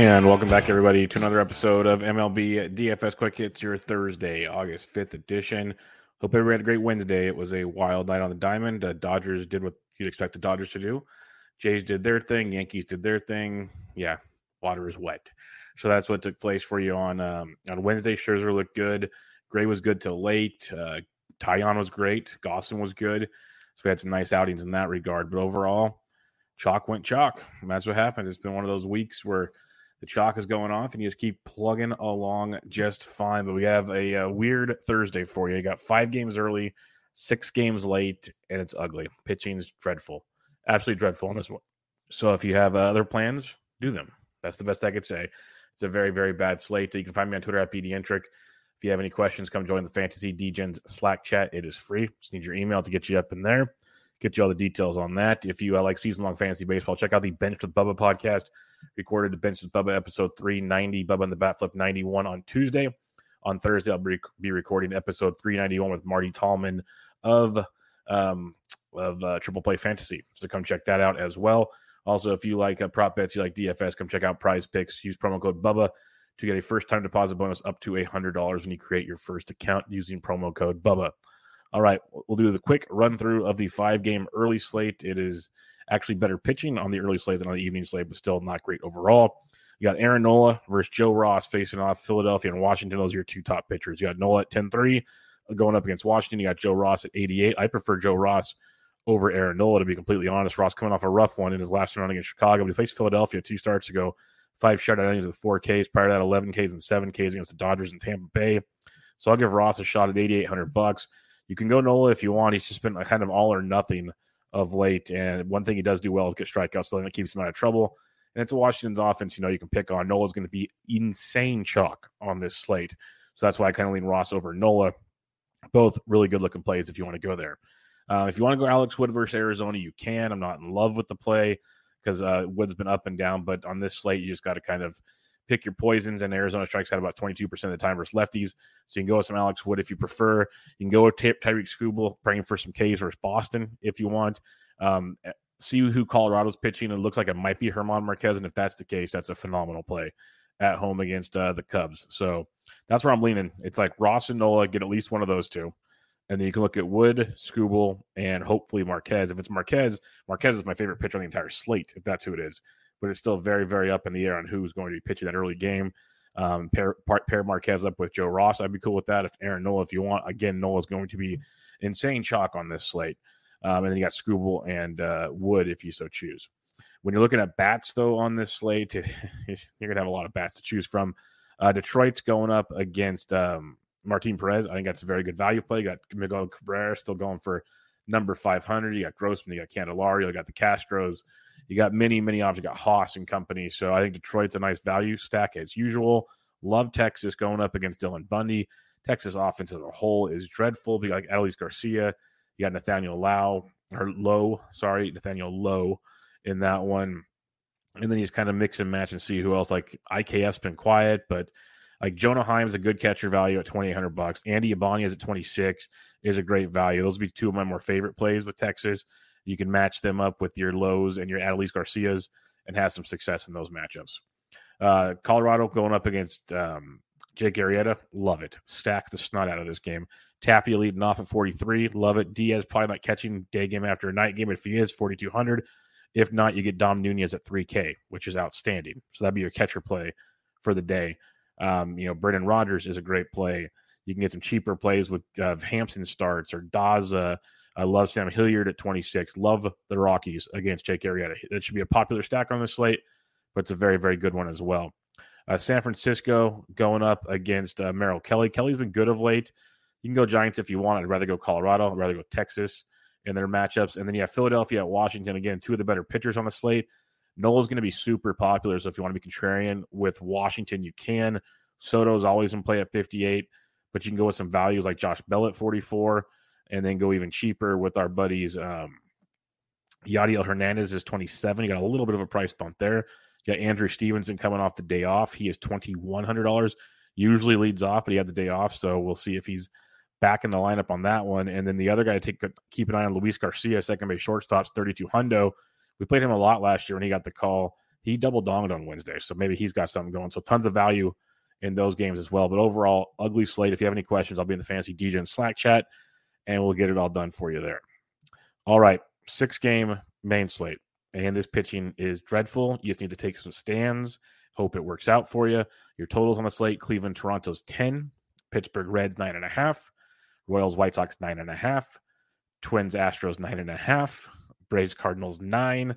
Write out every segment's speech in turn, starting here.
And welcome back, everybody, to another episode of MLB DFS Quick Hits, your Thursday, August 5th edition. Hope everybody had a great Wednesday. It was a wild night on the diamond. Uh, Dodgers did what you'd expect the Dodgers to do. Jays did their thing. Yankees did their thing. Yeah, water is wet. So that's what took place for you on um, on Wednesday. Scherzer looked good. Gray was good till late. Uh, Taillon was great. Gausman was good. So we had some nice outings in that regard. But overall, chalk went chalk. That's what happened. It's been one of those weeks where – the chalk is going off, and you just keep plugging along just fine. But we have a, a, weird Thursday for you. You got five games early, six games late, and it's ugly. Pitching's dreadful, absolutely dreadful on this one. So if you have uh, other plans, do them. That's the best I could say. It's a very, very bad slate. You can find me on Twitter at BDentric. If you have any questions, come join the Fantasy Degens Slack chat. It is free. Just need your email to get you up in there. Get you all the details on that. If you uh, like season long fantasy baseball, check out the Bench with Bubba podcast recorded the Bench with Bubba episode 390, Bubba and the Bat Flip 91 on Tuesday. On Thursday, I'll be recording episode 391 with Marty Tallman of um, of uh, Triple Play Fantasy. So come check that out as well. Also, if you like uh, prop bets, you like DFS, come check out Prize Picks. Use promo code Bubba to get a first time deposit bonus up to $100 when you create your first account using promo code Bubba. All right, we'll do the quick run through of the five game early slate. It is actually better pitching on the early slate than on the evening slate, but still not great overall. You got Aaron Nola versus Joe Ross facing off Philadelphia and Washington. Those are your two top pitchers. You got Nola at 10 3 uh, going up against Washington. You got Joe Ross at 88. I prefer Joe Ross over Aaron Nola, to be completely honest. Ross coming off a rough one in his last round against Chicago, but he faced Philadelphia two starts ago, five shutout innings with four Ks. Prior to that, 11 Ks and seven Ks against the Dodgers and Tampa Bay. So I'll give Ross a shot at 8,800 bucks. You can go Nola if you want. He's just been a kind of all or nothing of late. And one thing he does do well is get strikeouts, so that keeps him out of trouble. And it's Washington's offense, you know, you can pick on. Nola's going to be insane chalk on this slate. So that's why I kind of lean Ross over Nola. Both really good looking plays if you want to go there. Uh, if you want to go Alex Wood versus Arizona, you can. I'm not in love with the play because uh, Wood's been up and down, but on this slate, you just got to kind of pick your poisons. And Arizona strikes out about 22% of the time versus lefties. So you can go with some Alex Wood if you prefer. You can go with Ty- Tarik Skubal, praying for some Ks versus Boston if you want. Um, eh, see who Colorado's pitching. It looks like it might be German Marquez. And if that's the case, that's a phenomenal play at home against uh, the Cubs. So that's where I'm leaning. It's like Ross and Nola get at least one of those two. And then you can look at Wood, Skubal, and hopefully Marquez. If it's Marquez, Marquez is my favorite pitcher on the entire slate, if that's who it is but it's still very, very up in the air on who's going to be pitching that early game. Um, pair, pair Marquez up with Joe Ross. I'd be cool with that. If Aaron Nola, if you want, again, Nola's going to be insane chalk on this slate. Um, and then you got Skubal and uh, Wood if you so choose. When you're looking at bats, though, on this slate, you're going to have a lot of bats to choose from. Uh, Detroit's going up against um, Martin Perez. I think that's a very good value play. You got Miguel Cabrera still going for number 500. You got Grossman, you got Candelario, you got the Castros. You got many, many options. You got Haas and company. So I think Detroit's a nice value stack as usual. Love Texas going up against Dylan Bundy. Texas offense as a whole is dreadful. You got like Adolis Garcia. You got Nathaniel Lau or Low, sorry, Nathaniel Lowe in that one. And then he's kind of mix and match and see who else. Like IKF's been quiet, but like Jonah Heim's a good catcher value at twenty eight hundred bucks. Andy Ibanez at twenty six is a great value. Those would be two of my more favorite plays with Texas. You can match them up with your Lowes and your Adolis Garcias and have some success in those matchups. Uh, Colorado going up against um, Jake Arrieta, love it. Stack the snot out of this game. Tapia leading off at 43, love it. Diaz probably not catching day game after night game. If he is, 4,200. If not, you get Dom Nunez at 3K, which is outstanding. So that'd be your catcher play for the day. Um, you know, Brendan Rodgers is a great play. You can get some cheaper plays with uh, Hampson starts or Daza I love Sam Hilliard at 26. Love the Rockies against Jake Arrieta. That should be a popular stack on the slate, but it's a very, very good one as well. Uh, San Francisco going up against uh, Merrill Kelly. Kelly's been good of late. You can go Giants if you want. I'd rather go Colorado. I'd rather go Texas in their matchups. And then you have Philadelphia at Washington. Again, two of the better pitchers on the slate. Nola's going to be super popular. So if you want to be contrarian with Washington, you can. Soto's always in play at 58, but you can go with some values like Josh Bell at 44 and then go even cheaper with our buddies. Um, Yadiel Hernandez is 27. You got a little bit of a price bump there. You got Andrew Stevenson coming off the day off. He is $2,100. Usually leads off, but he had the day off. So we'll see if he's back in the lineup on that one. And then the other guy to take keep an eye on Luis Garcia, second base shortstops, 32 hundo. We played him a lot last year when he got the call. He double donged on Wednesday, so maybe he's got something going. So tons of value in those games as well. But overall, ugly slate. If you have any questions, I'll be in the fantasy Degens Slack chat, and we'll get it all done for you there. All right, six game main slate, and this pitching is dreadful. You just need to take some stands. Hope it works out for you. Your totals on the slate: Cleveland, Toronto's ten, Pittsburgh Reds nine and a half, Royals, White Sox nine and a half, Twins, Astros nine and a half, Braves, Cardinals nine,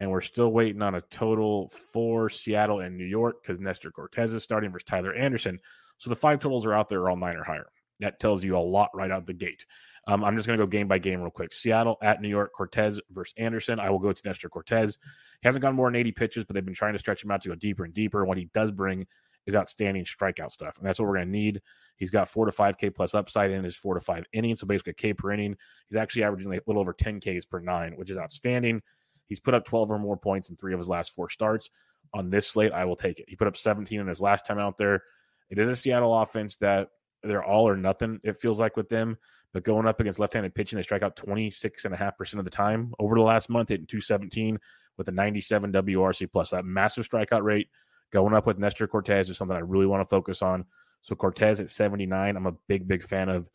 and we're still waiting on a total for Seattle and New York because Nestor Cortes is starting versus Tyler Anderson. So the five totals are out there, all nine or higher. That tells you a lot right out the gate. Um, I'm just going to go game by game real quick. Seattle at New York, Cortes versus Anderson. I will go to Nestor Cortes. He hasn't gone more than 80 pitches, but they've been trying to stretch him out to go deeper and deeper. And what he does bring is outstanding strikeout stuff. And that's what we're going to need. He's got four to five K plus upside in his four to five innings. So basically K per inning. He's actually averaging a little over 10 Ks per nine, which is outstanding. He's put up 12 or more points in three of his last four starts. On this slate, I will take it. He put up 17 in his last time out there. It is a Seattle offense that they're all or nothing, it feels like with them. But going up against left handed pitching, they strike out 26.5% of the time over the last month, hitting 217 with a 97 WRC plus. That massive strikeout rate going up with Nestor Cortes is something I really want to focus on. So Cortes at 79, I'm a big, big fan of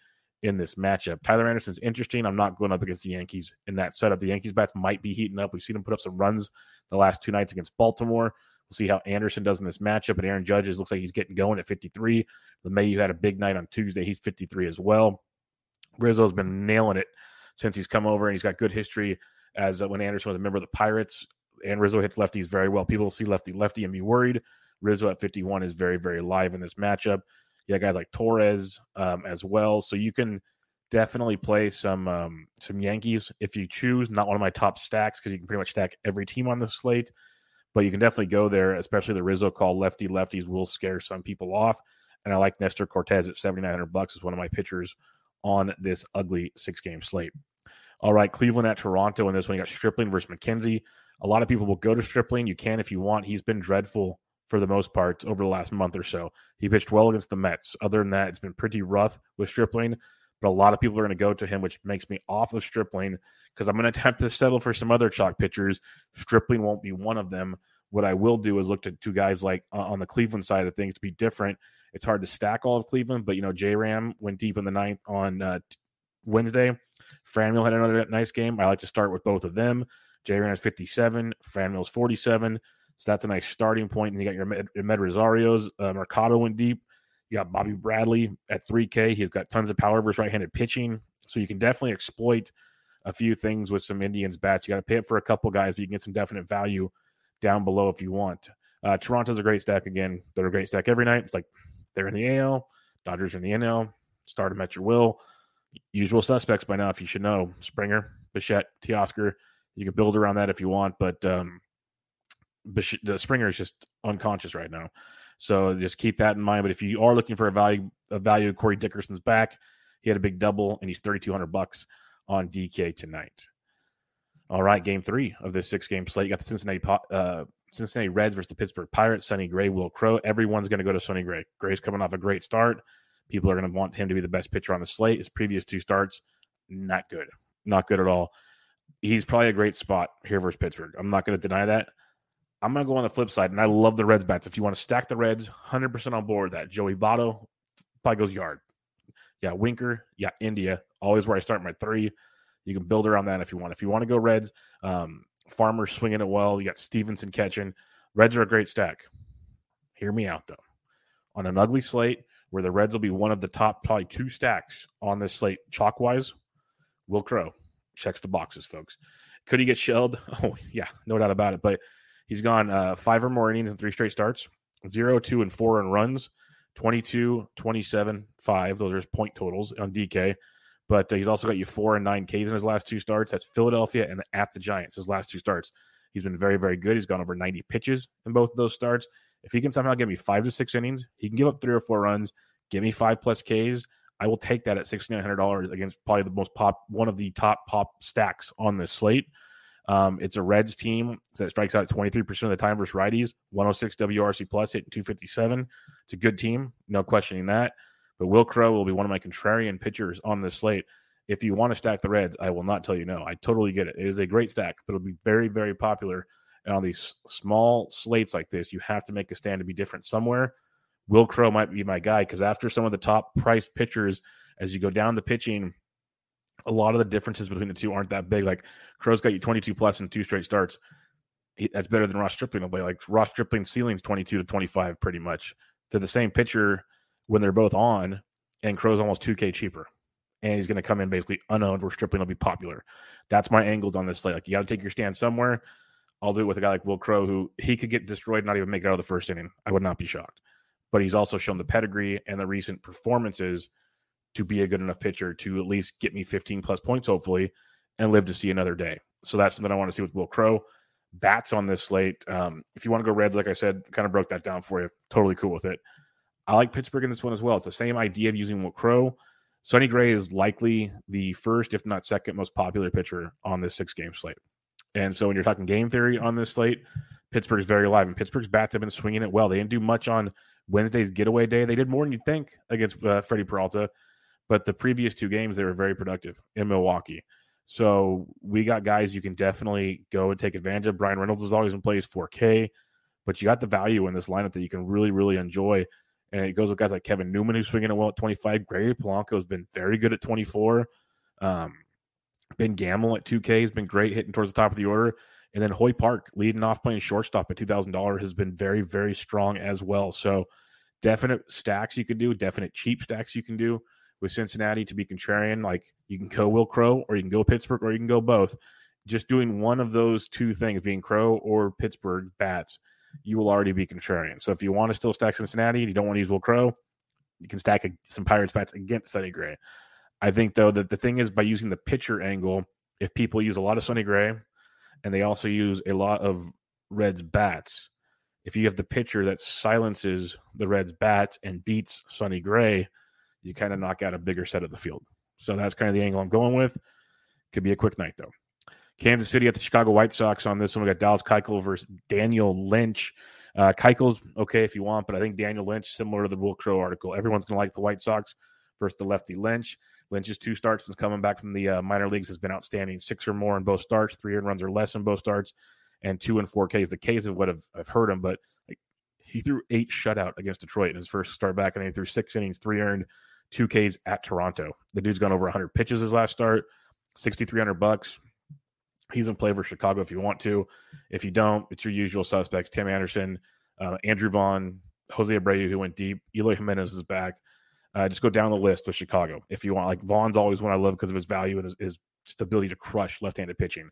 in this matchup. Tyler Anderson's interesting. I'm not going up against the Yankees in that setup. The Yankees bats might be heating up. We've seen them put up some runs the last two nights against Baltimore. We'll see how Anderson does in this matchup. And Aaron Judges looks like he's getting going at 53. LeMahieu had a big night on Tuesday. He's 53 as well. Rizzo's been nailing it since he's come over, and he's got good history as uh, when Anderson was a member of the Pirates. And Rizzo hits lefties very well. People see lefty lefty and be worried. Rizzo at 51 is very, very live in this matchup. Yeah, guys like Torres um, as well. So you can definitely play some um, some Yankees if you choose. Not one of my top stacks because you can pretty much stack every team on the slate, but you can definitely go there. Especially the Rizzo call lefty lefties will scare some people off. And I like Nestor Cortes at seventy nine hundred bucks as one of my pitchers on this ugly six game slate. All right, Cleveland at Toronto in this one. You got Stripling versus McKenzie. A lot of people will go to Stripling. You can if you want. He's been dreadful for the most part over the last month or so. He pitched well against the Mets. Other than that, it's been pretty rough with Stripling, but a lot of people are going to go to him, which makes me off of Stripling because I'm going to have to settle for some other chalk pitchers. Stripling won't be one of them. What I will do is look to two guys like uh, on the Cleveland side of things to be different. It's hard to stack all of Cleveland, but you know, J Ram went deep in the ninth on uh, Wednesday. Franmil had another nice game. I like to start with both of them. J Ram is 57, Franmil's 47. So that's a nice starting point. And you got your Med, Med Rosarios. Uh, Mercado went deep. You got Bobby Bradley at 3K. He's got tons of power versus right handed pitching. So you can definitely exploit a few things with some Indians bats. You got to pay it for a couple guys, but you can get some definite value down below if you want. Uh, Toronto's a great stack again. They're a great stack every night. It's like they're in the AL, Dodgers are in the NL. Start them at your will. Usual suspects by now, if you should know Springer, Bichette, Teoscar. You can build around that if you want, but um, the Springer is just unconscious right now. So just keep that in mind. But if you are looking for a value, a value, Corey Dickerson's back. He had a big double, and he's thirty two hundred bucks on DK tonight. All right, game three of this six game slate. You got the Cincinnati uh, Cincinnati Reds versus the Pittsburgh Pirates. Sonny Gray, Wil Crowe. Everyone's going to go to Sonny Gray. Gray's coming off a great start. People are going to want him to be the best pitcher on the slate. His previous two starts, not good, not good at all. He's probably a great spot here versus Pittsburgh. I'm not going to deny that. I'm going to go on the flip side, and I love the Reds bats. If you want to stack the Reds, 100% on board that. Joey Votto probably goes yard. Yeah, Winker. Yeah, India. Always where I start my three. You can build around that if you want. If you want to go Reds, um, Farmer swinging it well. You got Stephenson catching. Reds are a great stack. Hear me out, though. On an ugly slate where the Reds will be one of the top, probably two stacks on this slate, chalk wise, Wil Crowe. checks the boxes, folks. Could he get shelled? Oh, yeah, no doubt about it. But he's gone uh, five or more innings in three straight starts, zero, two, and four in runs, 22, 27, five. Those are his point totals on DK. But uh, he's also got you four and nine Ks in his last two starts. That's Philadelphia and at the Giants, his last two starts. He's been very, very good. He's gone over 90 pitches in both of those starts. If he can somehow give me five to six innings, he can give up three or four runs, give me five plus Ks. I will take that at sixty nine hundred dollars against probably the most pop, one of the top pop stacks on this slate. Um, it's a Reds team that strikes out twenty three percent of the time versus righties. 106 WRC plus hitting two fifty seven. It's a good team, no questioning that. But Wil Crowe will be one of my contrarian pitchers on this slate. If you want to stack the Reds, I will not tell you no. I totally get it. It is a great stack, but it'll be very, very popular. And on these small slates like this, you have to make a stand to be different somewhere. Wil Crowe might be my guy because after some of the top priced pitchers, as you go down the pitching, a lot of the differences between the two aren't that big. Like Crowe's got you 22 plus in two straight starts. He, that's better than Ross Stripling. Like Ross Stripling ceiling's 22 to 25 pretty much. They're the same pitcher when they're both on, and Crowe's almost 2K cheaper. And he's going to come in basically unowned where Stripling will be popular. That's my angles on this slate. Like you got to take your stand somewhere. I'll do it with a guy like Wil Crowe, who he could get destroyed, not even make it out of the first inning. I would not be shocked. But he's also shown the pedigree and the recent performances to be a good enough pitcher to at least get me 15 plus points, hopefully, and live to see another day. So that's something I want to see with Wil Crowe. Bats on this slate. Um, if you want to go Reds, like I said, kind of broke that down for you. Totally cool with it. I like Pittsburgh in this one as well. It's the same idea of using Wil Crowe. Sonny Gray is likely the first, if not second, most popular pitcher on this six game slate. And so when you're talking game theory on this slate, Pittsburgh is very alive, and Pittsburgh's bats have been swinging it well. They didn't do much on Wednesday's getaway day. They did more than you'd think against uh, Freddie Peralta, but the previous two games they were very productive in Milwaukee. So we got guys you can definitely go and take advantage of. Bryan Reynolds is always in place 4K, but you got the value in this lineup that you can really, really enjoy. And it goes with guys like Kevin Newman, who's swinging it well at 25. Gary Polanco has been very good at 24. Um, Ben Gamel at 2K has been great hitting towards the top of the order. And then Hoy Park leading off playing shortstop at $2,000 has been very, very strong as well. So definite stacks you can do, definite cheap stacks you can do with Cincinnati to be contrarian. Like you can go Wil Crowe or you can go Pittsburgh or you can go both. Just doing one of those two things, being Crowe or Pittsburgh bats, you will already be contrarian. So if you want to still stack Cincinnati and you don't want to use Wil Crowe, you can stack a, some Pirates bats against Sonny Gray. I think though that the thing is by using the pitcher angle, if people use a lot of Sonny Gray and they also use a lot of Reds bats, if you have the pitcher that silences the Reds bats and beats Sonny Gray, you kind of knock out a bigger set of the field. So that's kind of the angle I'm going with. Could be a quick night though. Kansas City at the Chicago White Sox on this one. We got Dallas Keuchel versus Daniel Lynch. Uh, Keuchel's okay if you want, but I think Daniel Lynch, similar to the Wil Crowe article, everyone's going to like the White Sox versus the lefty Lynch. Lynch's two starts since coming back from the uh, minor leagues has been outstanding. Six or more in both starts, three runs or less in both starts, and two and four Ks. The Ks of what I've, I've heard him, but he threw eight shutout against Detroit in his first start back, and he threw six innings, three earned, two Ks at Toronto. The dude's gone over 100 pitches his last start, 6,300 bucks. He's in play for Chicago if you want to. If you don't, it's your usual suspects: Tim Anderson, uh, Andrew Vaughn, Jose Abreu, who went deep. Eloy Jimenez is back. Uh, just go down the list with Chicago if you want. Like Vaughn's always one I love because of his value and his, his ability to crush left-handed pitching.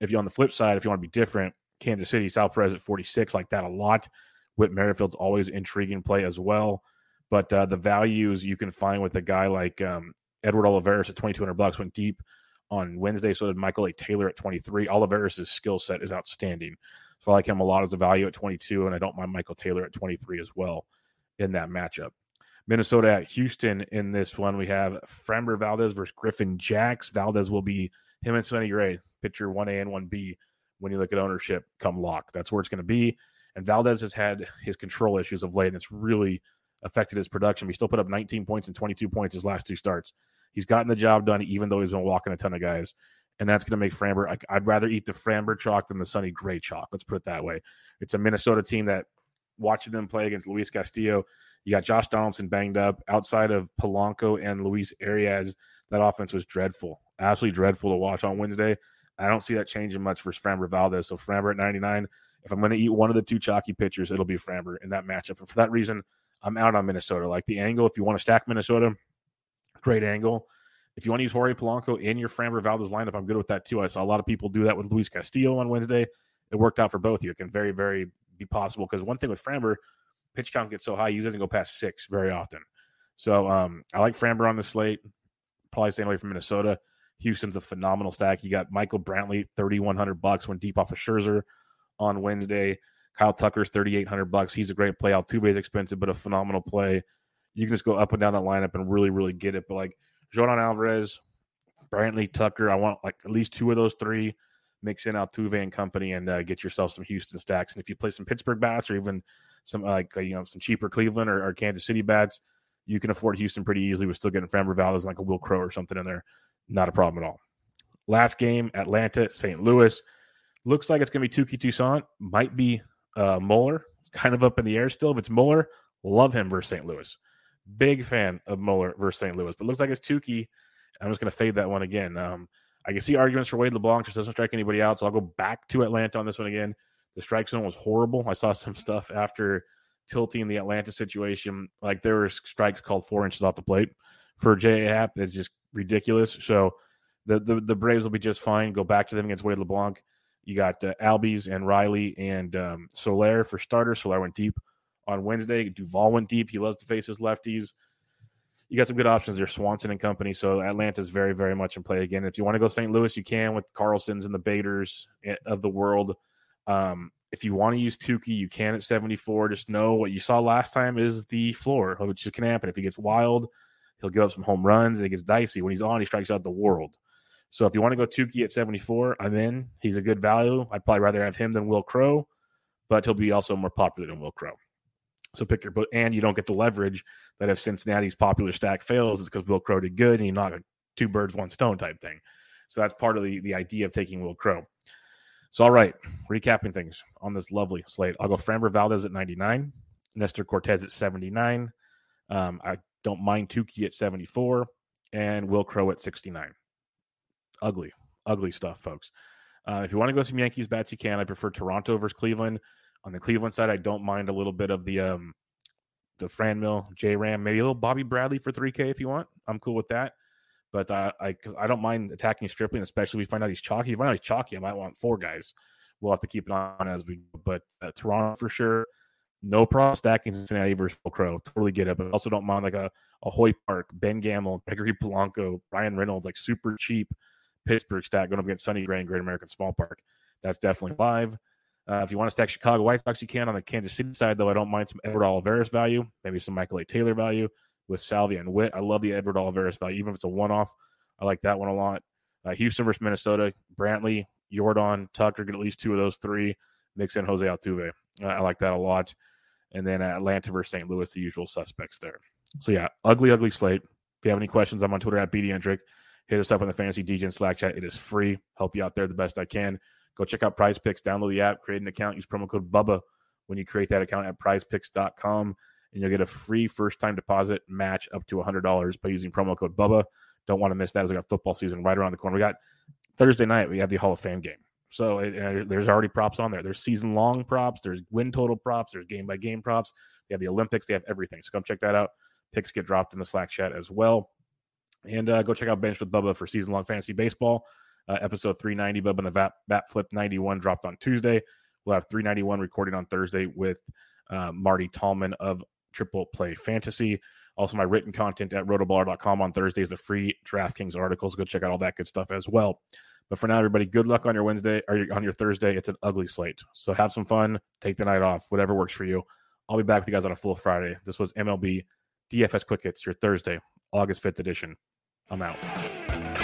If you're on the flip side, if you want to be different, Kansas City, Sal Perez at 46, like that a lot. Whit Merrifield's always intriguing play as well. But uh, the values you can find with a guy like um, Edward Olivares at 2,200 bucks went deep on Wednesday. So did Michael A. Taylor at 23. Olivares' skill set is outstanding. So I like him a lot as a value at 22, and I don't mind Michael Taylor at 23 as well in that matchup. Minnesota at Houston in this one. We have Framber Valdez versus Griffin Jax. Valdez will be him and Sonny Gray, pitcher 1A and 1B when you look at ownership come lock. That's where it's going to be. And Valdez has had his control issues of late, and it's really affected his production. He still put up 19 points and 22 points his last two starts. He's gotten the job done, even though he's been walking a ton of guys. And that's going to make Framber. I, I'd rather eat the Framber chalk than the Sonny Gray chalk. Let's put it that way. It's a Minnesota team that watching them play against Luis Castillo you got Josh Donaldson banged up. Outside of Polanco and Luis Arraez, that offense was dreadful, absolutely dreadful to watch on Wednesday. I don't see that changing much for Framber Valdez. So Framber at 99. If I'm going to eat one of the two chalky pitchers, it'll be Framber in that matchup. And for that reason, I'm out on Minnesota. Like the angle, if you want to stack Minnesota, great angle. If you want to use Jorge Polanco in your Framber Valdez lineup, I'm good with that too. I saw a lot of people do that with Luis Castillo on Wednesday. It worked out for both of you. It can very, very be possible because one thing with Framber, pitch count gets so high, he doesn't go past six very often. So um, I like Framber on the slate. Probably staying away from Minnesota. Houston's a phenomenal stack. You got Michael Brantley, thirty one hundred bucks, went deep off of Scherzer on Wednesday. Kyle Tucker's thirty eight hundred bucks. He's a great play. Altuve is expensive, but a phenomenal play. You can just go up and down that lineup and really, really get it. But like Jordan Alvarez, Brantley, Tucker, I want like at least two of those three. Mix in Altuve and company and uh, get yourself some Houston stacks. And if you play some Pittsburgh bats or even some like uh, you know some cheaper Cleveland or, or, Kansas City bats, you can afford Houston pretty easily. We're still getting Framber Valdez like a Wil Crowe or something in there. Not a problem at all. Last game, Atlanta, St. Louis. Looks like it's going to be Touki Toussaint. Might be uh, Muller. It's kind of up in the air still. If it's Muller, love him versus St. Louis. Big fan of Muller versus St. Louis. But looks like it's Touki. I'm just going to fade that one again. Um, I can see arguments for Wade LeBlanc, just doesn't strike anybody out. So I'll go back to Atlanta on this one again. The strike zone was horrible. I saw some stuff after tilting the Atlanta situation. Like there were strikes called four inches off the plate for J.A. Happ. That's just ridiculous. So the, the, the Braves will be just fine. Go back to them against Wade LeBlanc. You got uh, Albies and Riley and um, Soler for starters. Soler went deep on Wednesday. Duvall went deep. He loves to face his lefties you got some good options there, Swanson and company. So Atlanta's very, very much in play again. If you want to go St. Louis, you can with Carlsons and the Baders eh, of the world. Um, if you want to use Touki, you can at 74. Just know what you saw last time is the floor, which can happen. If he gets wild, he'll give up some home runs. It gets dicey. When he's on, he strikes out the world. So if you want to go Touki at 74, I'm in. He's a good value. I'd probably rather have him than Wil Crowe, but he'll be also more popular than Wil Crowe. So pick your book, and you don't get the leverage that if Cincinnati's popular stack fails, it's because Wil Crowe did good and you knock two birds, one stone type thing. So that's part of the, the idea of taking Wil Crowe. So, all right, recapping things on this lovely slate. I'll go Framber Valdez at 99, Nestor Cortes at 79. Um, I don't mind Touki at 74, and Wil Crowe at 69. Ugly, ugly stuff, folks. Uh, if you want to go some Yankees bats, you can. I prefer Toronto versus Cleveland. On the Cleveland side, I don't mind a little bit of the um, the Franmil, J Ram, maybe a little Bobby Bradley for 3K if you want. I'm cool with that. But uh, I because I don't mind attacking Stripling, especially if we find out he's chalky. If I find out he's chalky, I might want four guys. We'll have to keep it on as we go. But uh, Toronto for sure. No problem stacking Cincinnati versus Wil Crowe. Totally get it. But also don't mind like a, a Hoy Park, Ben Gamel, Gregory Polanco, Bryan Reynolds, like super cheap Pittsburgh stack going up against Sonny Gray and Great American Small Park. That's definitely live. Uh, if you want to stack Chicago White Sox, you can on the Kansas City side, though. I don't mind some Edward Olivares value, maybe some Michael A. Taylor value with Salvia and Whit. I love the Edward Olivares value, even if it's a one off. I like that one a lot. Uh, Houston versus Minnesota, Brantley, Jordan, Tucker, get at least two of those three. Mix in Jose Altuve. Uh, I like that a lot. And then Atlanta versus St. Louis, the usual suspects there. So, yeah, ugly, ugly slate. If you have any questions, I'm on Twitter at BDendrick. Hit us up on the Fantasy Degens Slack chat. It is free. Help you out there the best I can. Go check out Prize Picks, download the app, create an account, use promo code BUBBA when you create that account at prizepicks.com, and you'll get a free first time deposit match up to $100 by using promo code BUBBA. Don't want to miss that as we got football season right around the corner. We got Thursday night, we have the Hall of Fame game. So it, there's already props on there. There's season long props, there's win total props, there's game by game props. They have the Olympics, they have everything. So come check that out. Picks get dropped in the Slack chat as well. And uh, go check out Bench with Bubba for season long fantasy baseball. Uh, episode 390, Bubba and the Vat, Bat Flip 91 dropped on Tuesday. We'll have 391 recording on Thursday with uh, Marty Tallman of Triple Play Fantasy. Also, my written content at rotoballer.com on Thursday is the free DraftKings articles. Go check out all that good stuff as well. But for now, everybody, good luck on your Wednesday or on your Thursday. It's an ugly slate. So have some fun, take the night off, whatever works for you. I'll be back with you guys on a full Friday. This was MLB DFS Quick Hits, your Thursday, August 5th edition. I'm out.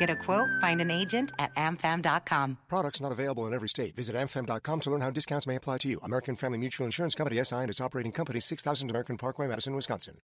Get a quote, find an agent at amfam.com. Products not available in every state. Visit amfam.com to learn how discounts may apply to you. American Family Mutual Insurance Company SI and its operating company 6000 American Parkway, Madison, Wisconsin.